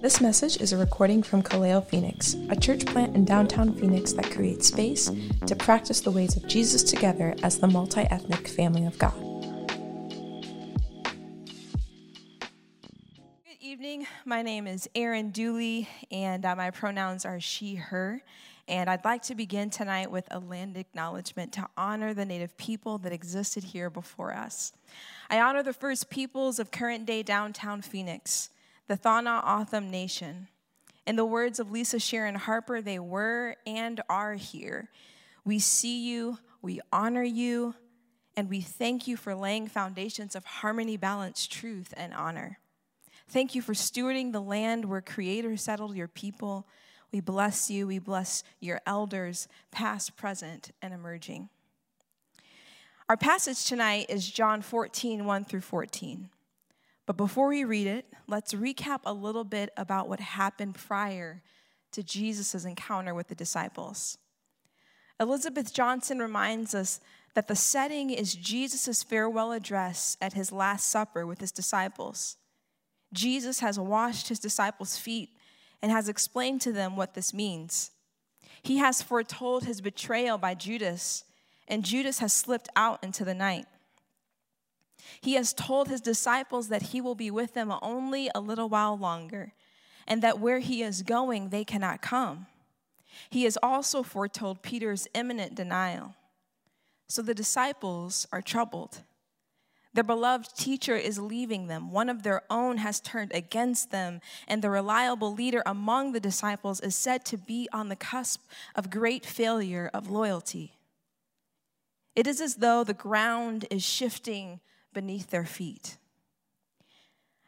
This message is a recording from Kaleo Phoenix, a church plant in downtown Phoenix that creates space to practice the ways of Jesus together as the multi ethnic family of God. Good evening. My name is Erin Dooley, and uh, my pronouns are she, her. And I'd like to begin tonight with a land acknowledgement to honor the Native people that existed here before us. I honor the first peoples of current day downtown Phoenix the Tohono O'odham Nation. In the words of Lisa Sharon Harper, they were and are here. We see you, we honor you, and we thank you for laying foundations of harmony, balance, truth, and honor. Thank you for stewarding the land where Creator settled your people. We bless you. We bless your elders, past, present, and emerging. Our passage tonight is John 14, 1 through 14. But before we read it, let's recap a little bit about what happened prior to Jesus' encounter with the disciples. Elizabeth Johnson reminds us that the setting is Jesus' farewell address at his Last Supper with his disciples. Jesus has washed his disciples' feet and has explained to them what this means. He has foretold his betrayal by Judas, and Judas has slipped out into the night. He has told his disciples that he will be with them only a little while longer, and that where he is going, they cannot come. He has also foretold Peter's imminent denial. So the disciples are troubled. Their beloved teacher is leaving them. One of their own has turned against them, and the reliable leader among the disciples is said to be on the cusp of great failure of loyalty. It is as though the ground is shifting beneath their feet.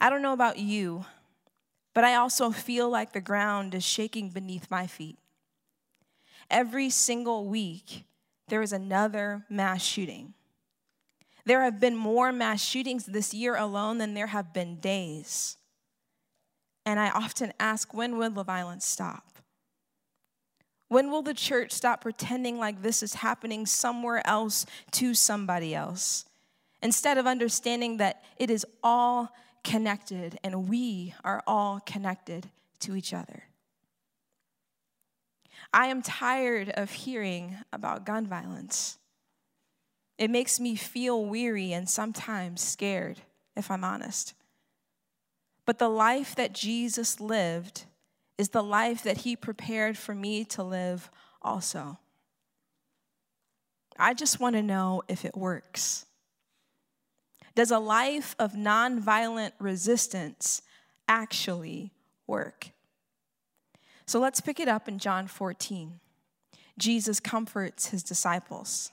I don't know about you, but I also feel like the ground is shaking beneath my feet. Every single week, there is another mass shooting. There have been more mass shootings this year alone than there have been days. And I often ask, when will the violence stop? When will the church stop pretending like this is happening somewhere else to somebody else? instead of understanding that it is all connected and we are all connected to each other. I am tired of hearing about gun violence. It makes me feel weary and sometimes scared, if I'm honest. But the life that Jesus lived is the life that he prepared for me to live also. I just want to know if it works. Does a life of nonviolent resistance actually work? So let's pick it up in John 14. Jesus comforts his disciples.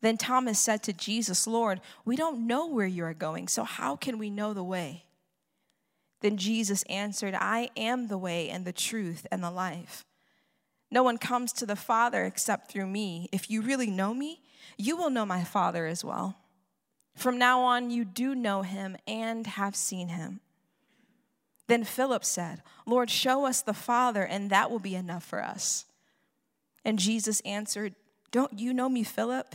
Then Thomas said to Jesus, Lord, we don't know where you are going, so how can we know the way? Then Jesus answered, I am the way and the truth and the life. No one comes to the Father except through me. If you really know me, you will know my Father as well. From now on, you do know him and have seen him. Then Philip said, Lord, show us the Father, and that will be enough for us. And Jesus answered, Don't you know me, Philip,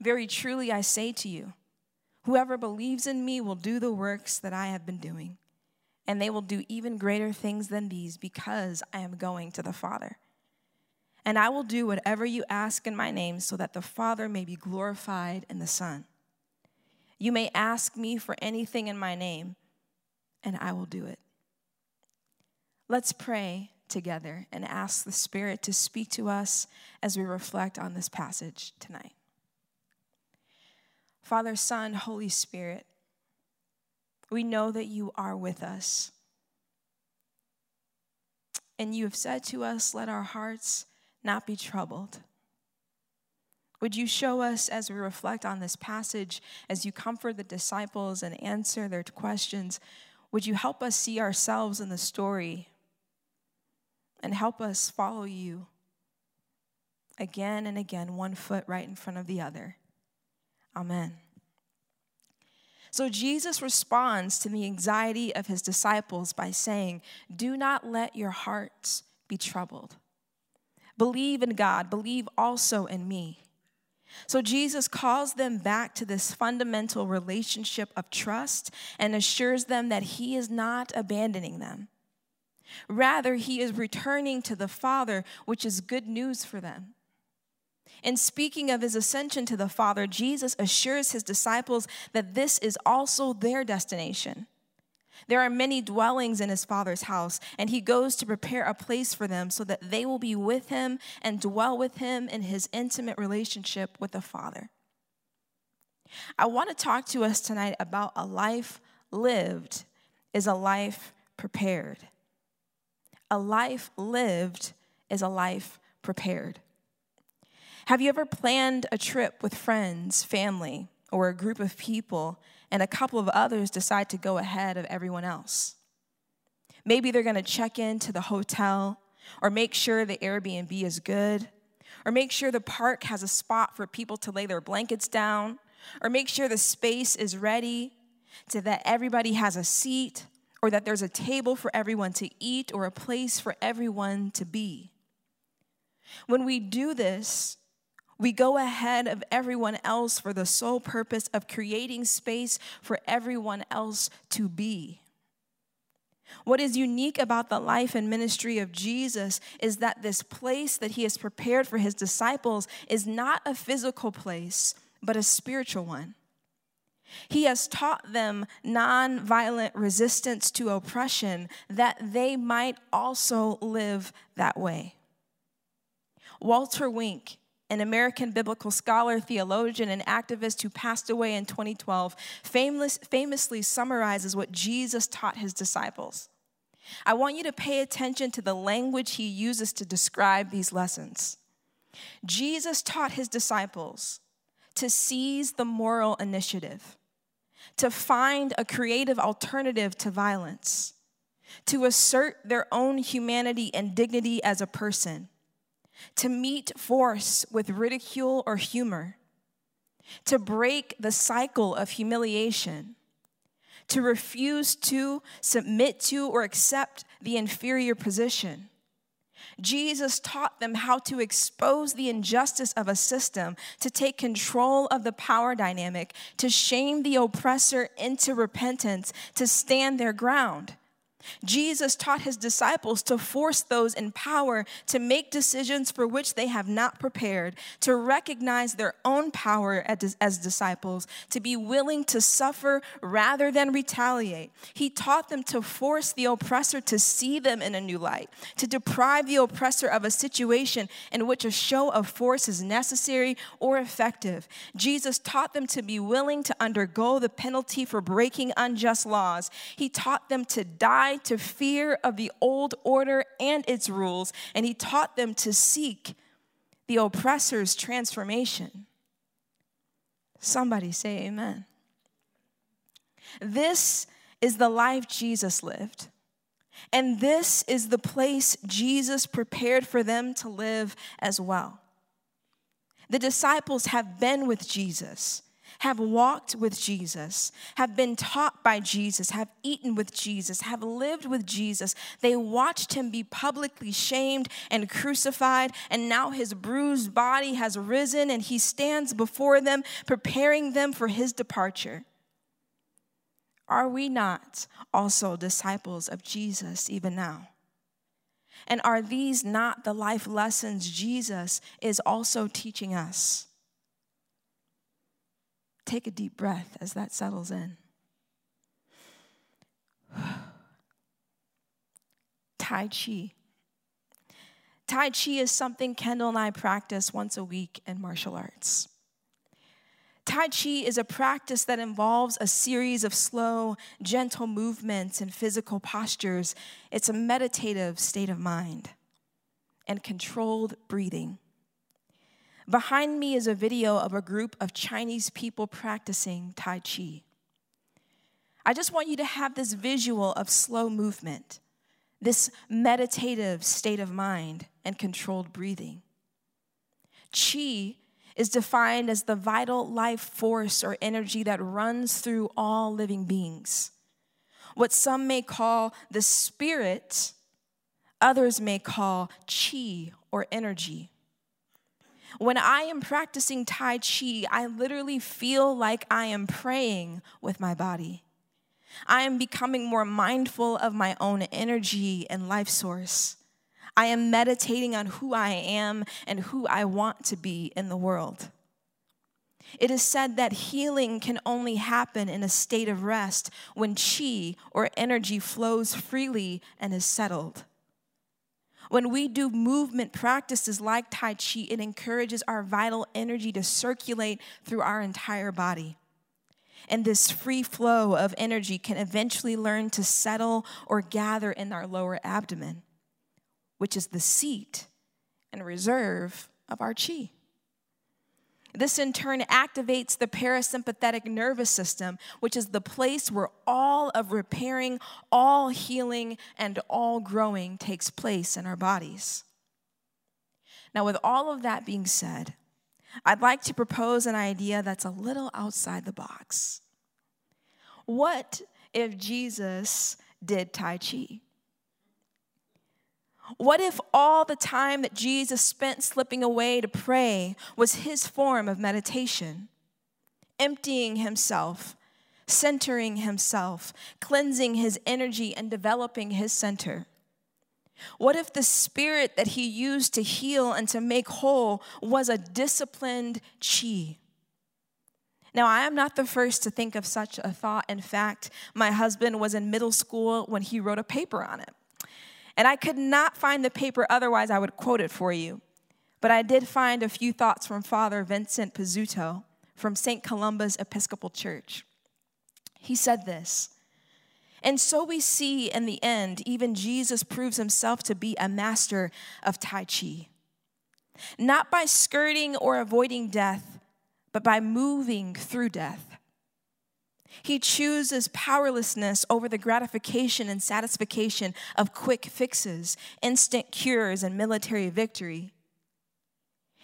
Very truly, I say to you, whoever believes in me will do the works that I have been doing, and they will do even greater things than these because I am going to the Father. And I will do whatever you ask in my name so that the Father may be glorified in the Son. You may ask me for anything in my name, and I will do it. Let's pray together and ask the Spirit to speak to us as we reflect on this passage tonight. Father, Son, Holy Spirit, we know that you are with us. And you have said to us, Let our hearts not be troubled. Would you show us as we reflect on this passage, as you comfort the disciples and answer their questions, would you help us see ourselves in the story and help us follow you again and again, one foot right in front of the other? Amen. So Jesus responds to the anxiety of his disciples by saying, Do not let your hearts be troubled. Believe in God, believe also in me. So Jesus calls them back to this fundamental relationship of trust and assures them that he is not abandoning them. Rather, he is returning to the Father, which is good news for them. In speaking of his ascension to the Father, Jesus assures his disciples that this is also their destination. There are many dwellings in his Father's house, and he goes to prepare a place for them so that they will be with him and dwell with him in his intimate relationship with the Father. I want to talk to us tonight about a life lived is a life prepared. A life lived is a life prepared. Have you ever planned a trip with friends, family, or a group of people, and a couple of others decide to go ahead of everyone else? Maybe they're gonna check into the hotel, or make sure the Airbnb is good, or make sure the park has a spot for people to lay their blankets down, or make sure the space is ready so that everybody has a seat, or that there's a table for everyone to eat, or a place for everyone to be. When we do this, we go ahead of everyone else for the sole purpose of creating space for everyone else to be. What is unique about the life and ministry of Jesus is that this place that he has prepared for his disciples is not a physical place, but a spiritual one. He has taught them nonviolent resistance to oppression that they might also live that way. Walter Wink an American biblical scholar, theologian, and activist who passed away in 2012, famous, famously summarizes what Jesus taught his disciples. I want you to pay attention to the language he uses to describe these lessons. Jesus taught his disciples to seize the moral initiative, to find a creative alternative to violence, to assert their own humanity and dignity as a person to meet force with ridicule or humor, to break the cycle of humiliation, to refuse to submit to or accept the inferior position. Jesus taught them how to expose the injustice of a system, to take control of the power dynamic, to shame the oppressor into repentance, to stand their ground. Jesus taught his disciples to force those in power to make decisions for which they have not prepared, to recognize their own power as disciples, to be willing to suffer rather than retaliate. He taught them to force the oppressor to see them in a new light, to deprive the oppressor of a situation in which a show of force is necessary or effective. Jesus taught them to be willing to undergo the penalty for breaking unjust laws. He taught them to die to fear of the old order and its rules, and he taught them to seek the oppressor's transformation. Somebody say amen. This is the life Jesus lived. And this is the place Jesus prepared for them to live as well. The disciples have been with Jesus have walked with Jesus, have been taught by Jesus, have eaten with Jesus, have lived with Jesus. They watched him be publicly shamed and crucified, and now his bruised body has risen and he stands before them, preparing them for his departure. Are we not also disciples of Jesus even now? And are these not the life lessons Jesus is also teaching us? Take a deep breath as that settles in. Tai Chi. Tai Chi is something Kendall and I practice once a week in martial arts. Tai Chi is a practice that involves a series of slow, gentle movements and physical postures. It's a meditative state of mind and controlled breathing. Behind me is a video of a group of Chinese people practicing Tai Chi. I just want you to have this visual of slow movement, this meditative state of mind and controlled breathing. Qi is defined as the vital life force or energy that runs through all living beings. What some may call the spirit, others may call qi or energy. When I am practicing Tai Chi, I literally feel like I am praying with my body. I am becoming more mindful of my own energy and life source. I am meditating on who I am and who I want to be in the world. It is said that healing can only happen in a state of rest when chi or energy flows freely and is settled. When we do movement practices like Tai Chi, it encourages our vital energy to circulate through our entire body. And this free flow of energy can eventually learn to settle or gather in our lower abdomen, which is the seat and reserve of our chi. This in turn activates the parasympathetic nervous system, which is the place where all of repairing, all healing, and all growing takes place in our bodies. Now, with all of that being said, I'd like to propose an idea that's a little outside the box. What if Jesus did Tai Chi? What if all the time that Jesus spent slipping away to pray was his form of meditation? Emptying himself, centering himself, cleansing his energy, and developing his center. What if the spirit that he used to heal and to make whole was a disciplined chi? Now, I am not the first to think of such a thought. In fact, my husband was in middle school when he wrote a paper on it. And I could not find the paper, otherwise, I would quote it for you. But I did find a few thoughts from Father Vincent Pizzuto from St. Columba's Episcopal Church. He said this And so we see in the end, even Jesus proves himself to be a master of Tai Chi. Not by skirting or avoiding death, but by moving through death. He chooses powerlessness over the gratification and satisfaction of quick fixes, instant cures, and military victory.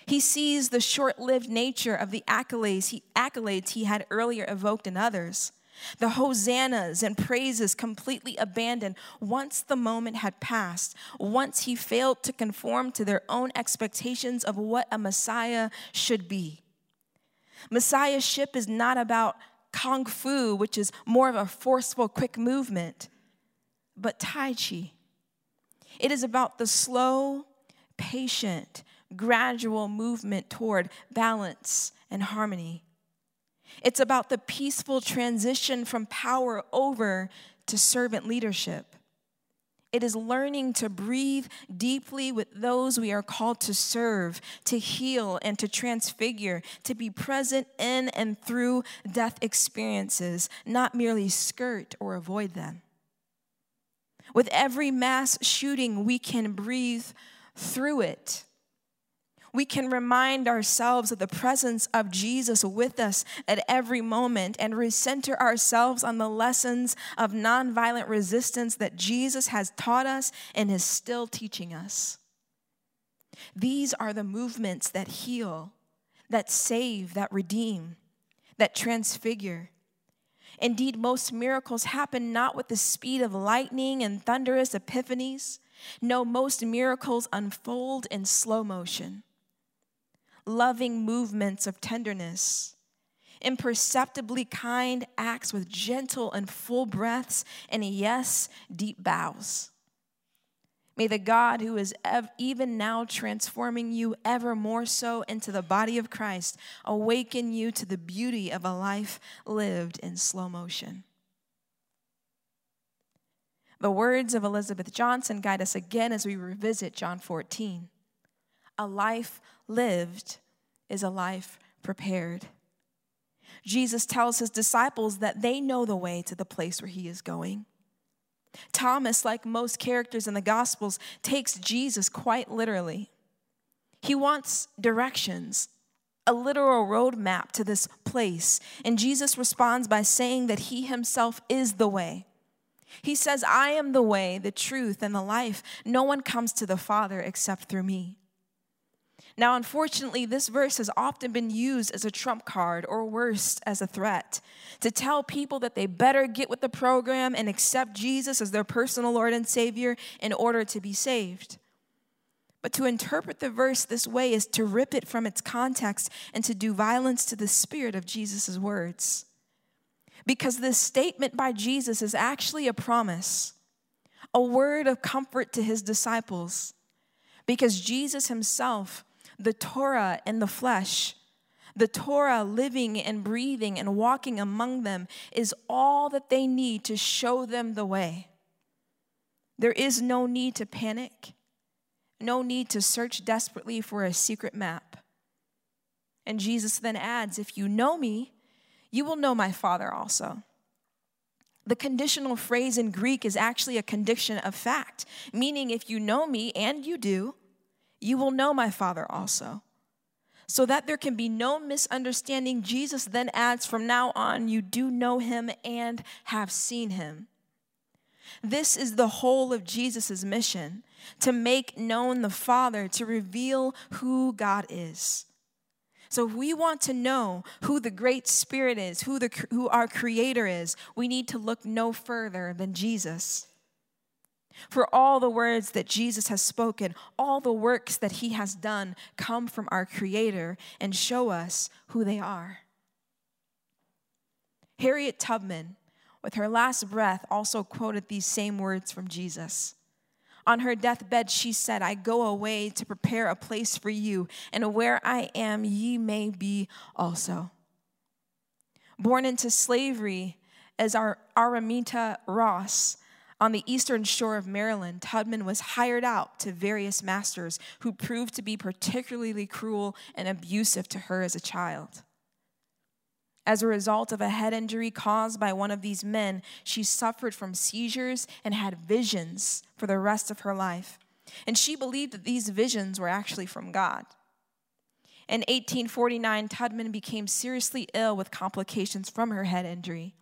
He sees the short lived nature of the accolades he, accolades he had earlier evoked in others, the hosannas and praises completely abandoned once the moment had passed, once he failed to conform to their own expectations of what a Messiah should be. Messiahship is not about kung fu, which is more of a forceful, quick movement, but Tai Chi. It is about the slow, patient, gradual movement toward balance and harmony. It's about the peaceful transition from power over to servant leadership. It is learning to breathe deeply with those we are called to serve, to heal, and to transfigure, to be present in and through death experiences, not merely skirt or avoid them. With every mass shooting, we can breathe through it we can remind ourselves of the presence of Jesus with us at every moment and recenter ourselves on the lessons of nonviolent resistance that Jesus has taught us and is still teaching us. These are the movements that heal, that save, that redeem, that transfigure. Indeed, most miracles happen not with the speed of lightning and thunderous epiphanies. No, most miracles unfold in slow motion loving movements of tenderness, imperceptibly kind acts with gentle and full breaths, and yes, deep bows. May the God who is ev- even now transforming you ever more so into the body of Christ awaken you to the beauty of a life lived in slow motion. The words of Elizabeth Johnson guide us again as we revisit John 14. A life lived is a life prepared. Jesus tells his disciples that they know the way to the place where he is going. Thomas, like most characters in the Gospels, takes Jesus quite literally. He wants directions, a literal roadmap to this place, and Jesus responds by saying that he himself is the way. He says, I am the way, the truth, and the life. No one comes to the Father except through me. Now, unfortunately, this verse has often been used as a trump card or worse, as a threat to tell people that they better get with the program and accept Jesus as their personal Lord and Savior in order to be saved. But to interpret the verse this way is to rip it from its context and to do violence to the spirit of Jesus' words. Because this statement by Jesus is actually a promise, a word of comfort to his disciples. Because Jesus himself the Torah in the flesh, the Torah living and breathing and walking among them is all that they need to show them the way. There is no need to panic, no need to search desperately for a secret map. And Jesus then adds, If you know me, you will know my Father also. The conditional phrase in Greek is actually a condition of fact, meaning if you know me, and you do, you will know my Father also. So that there can be no misunderstanding, Jesus then adds, From now on, you do know him and have seen him. This is the whole of Jesus' mission to make known the Father, to reveal who God is. So, if we want to know who the great Spirit is, who, the, who our Creator is, we need to look no further than Jesus. For all the words that Jesus has spoken, all the works that he has done come from our Creator and show us who they are. Harriet Tubman, with her last breath, also quoted these same words from Jesus. On her deathbed, she said, I go away to prepare a place for you, and where I am, ye may be also. Born into slavery as our Araminta Ross, on the eastern shore of Maryland, Tubman was hired out to various masters who proved to be particularly cruel and abusive to her as a child. As a result of a head injury caused by one of these men, she suffered from seizures and had visions for the rest of her life. And she believed that these visions were actually from God. In 1849, Tubman became seriously ill with complications from her head injury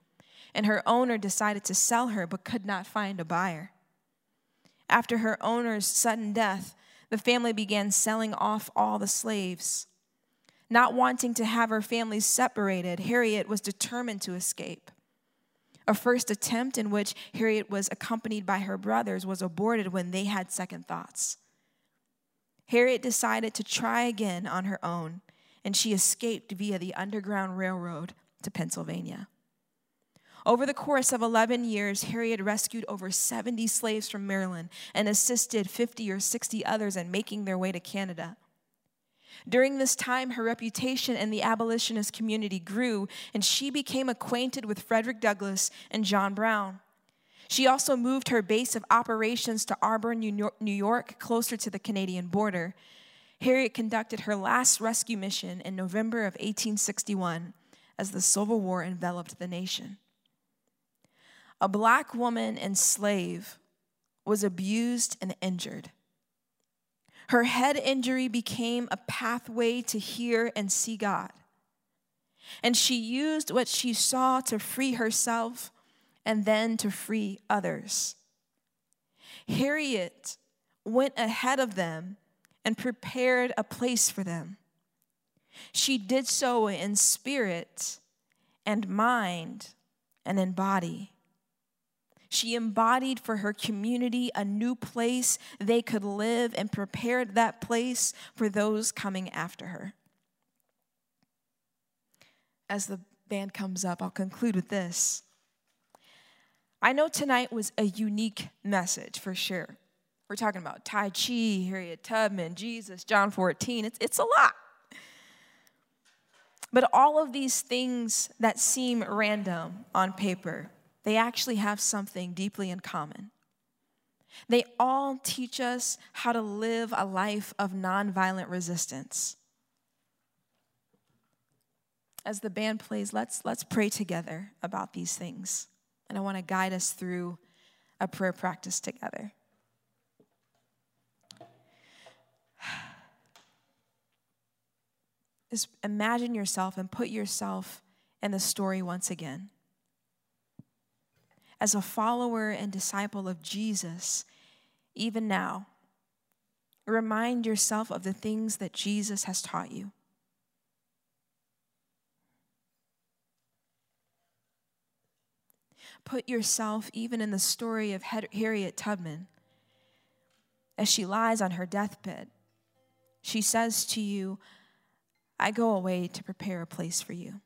and her owner decided to sell her but could not find a buyer. After her owner's sudden death, the family began selling off all the slaves. Not wanting to have her family separated, Harriet was determined to escape. A first attempt in which Harriet was accompanied by her brothers was aborted when they had second thoughts. Harriet decided to try again on her own, and she escaped via the Underground Railroad to Pennsylvania. Over the course of 11 years, Harriet rescued over 70 slaves from Maryland and assisted 50 or 60 others in making their way to Canada. During this time, her reputation in the abolitionist community grew, and she became acquainted with Frederick Douglass and John Brown. She also moved her base of operations to Auburn, New York, closer to the Canadian border. Harriet conducted her last rescue mission in November of 1861 as the Civil War enveloped the nation a black woman and slave was abused and injured. Her head injury became a pathway to hear and see God. And she used what she saw to free herself and then to free others. Harriet went ahead of them and prepared a place for them. She did so in spirit and mind and in body. She embodied for her community a new place they could live and prepared that place for those coming after her. As the band comes up, I'll conclude with this. I know tonight was a unique message for sure. We're talking about Tai Chi, Harriet Tubman, Jesus, John 14. It's, it's a lot. But all of these things that seem random on paper they actually have something deeply in common. They all teach us how to live a life of nonviolent resistance. As the band plays, let's, let's pray together about these things. And I want to guide us through a prayer practice together. Just imagine yourself and put yourself in the story once again. As a follower and disciple of Jesus, even now, remind yourself of the things that Jesus has taught you. Put yourself even in the story of Harriet Tubman. As she lies on her deathbed, she says to you, I go away to prepare a place for you.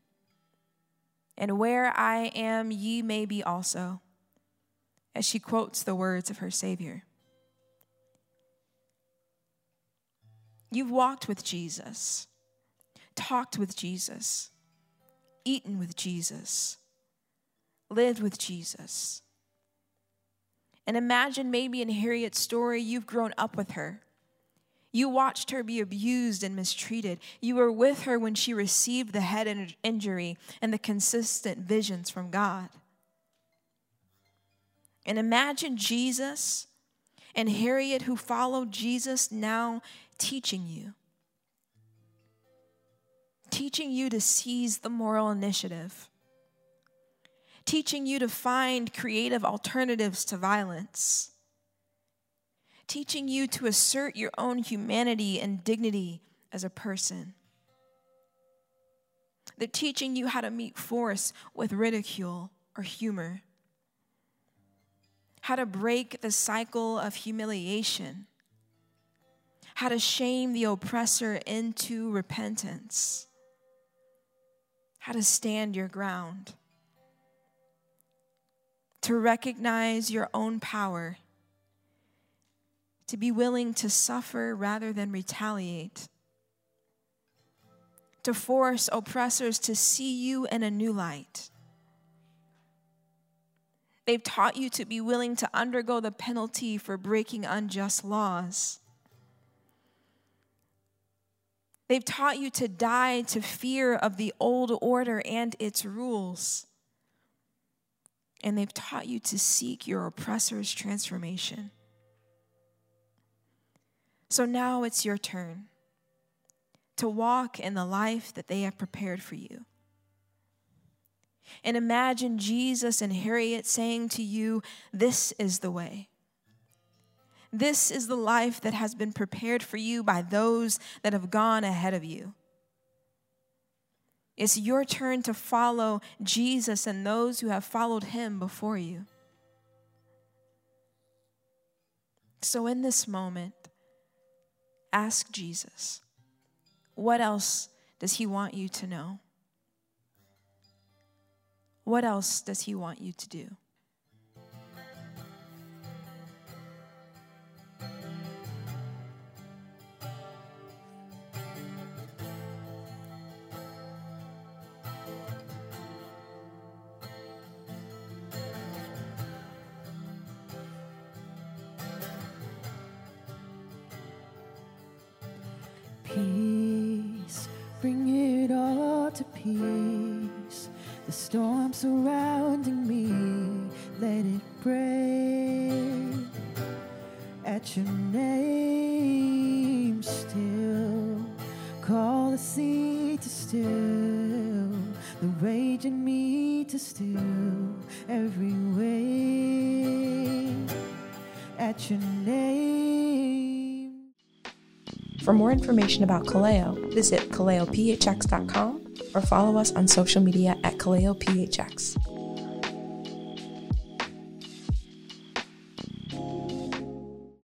And where I am, ye may be also, as she quotes the words of her Savior. You've walked with Jesus, talked with Jesus, eaten with Jesus, lived with Jesus. And imagine maybe in Harriet's story, you've grown up with her. You watched her be abused and mistreated. You were with her when she received the head injury and the consistent visions from God. And imagine Jesus and Harriet, who followed Jesus, now teaching you. Teaching you to seize the moral initiative. Teaching you to find creative alternatives to violence. Teaching you to assert your own humanity and dignity as a person. They're teaching you how to meet force with ridicule or humor. How to break the cycle of humiliation how to shame the oppressor into repentance, how to stand your ground, to recognize your own power, to be willing to suffer rather than retaliate, to force oppressors to see you in a new light. They've taught you to be willing to undergo the penalty for breaking unjust laws. They've taught you to die to fear of the old order and its rules. And they've taught you to seek your oppressor's transformation. So now it's your turn to walk in the life that they have prepared for you. And imagine Jesus and Harriet saying to you, This is the way. This is the life that has been prepared for you by those that have gone ahead of you. It's your turn to follow Jesus and those who have followed him before you. So, in this moment, ask Jesus, what else does he want you to know? What else does he want you to do? peace, bring it all to peace. Surrounding me, let it break. At your name, still, call the sea to still, the rage in me to still every way. At your name. For more information about Kaleo, visit kaleophx.com or follow us on social media at kaleophx.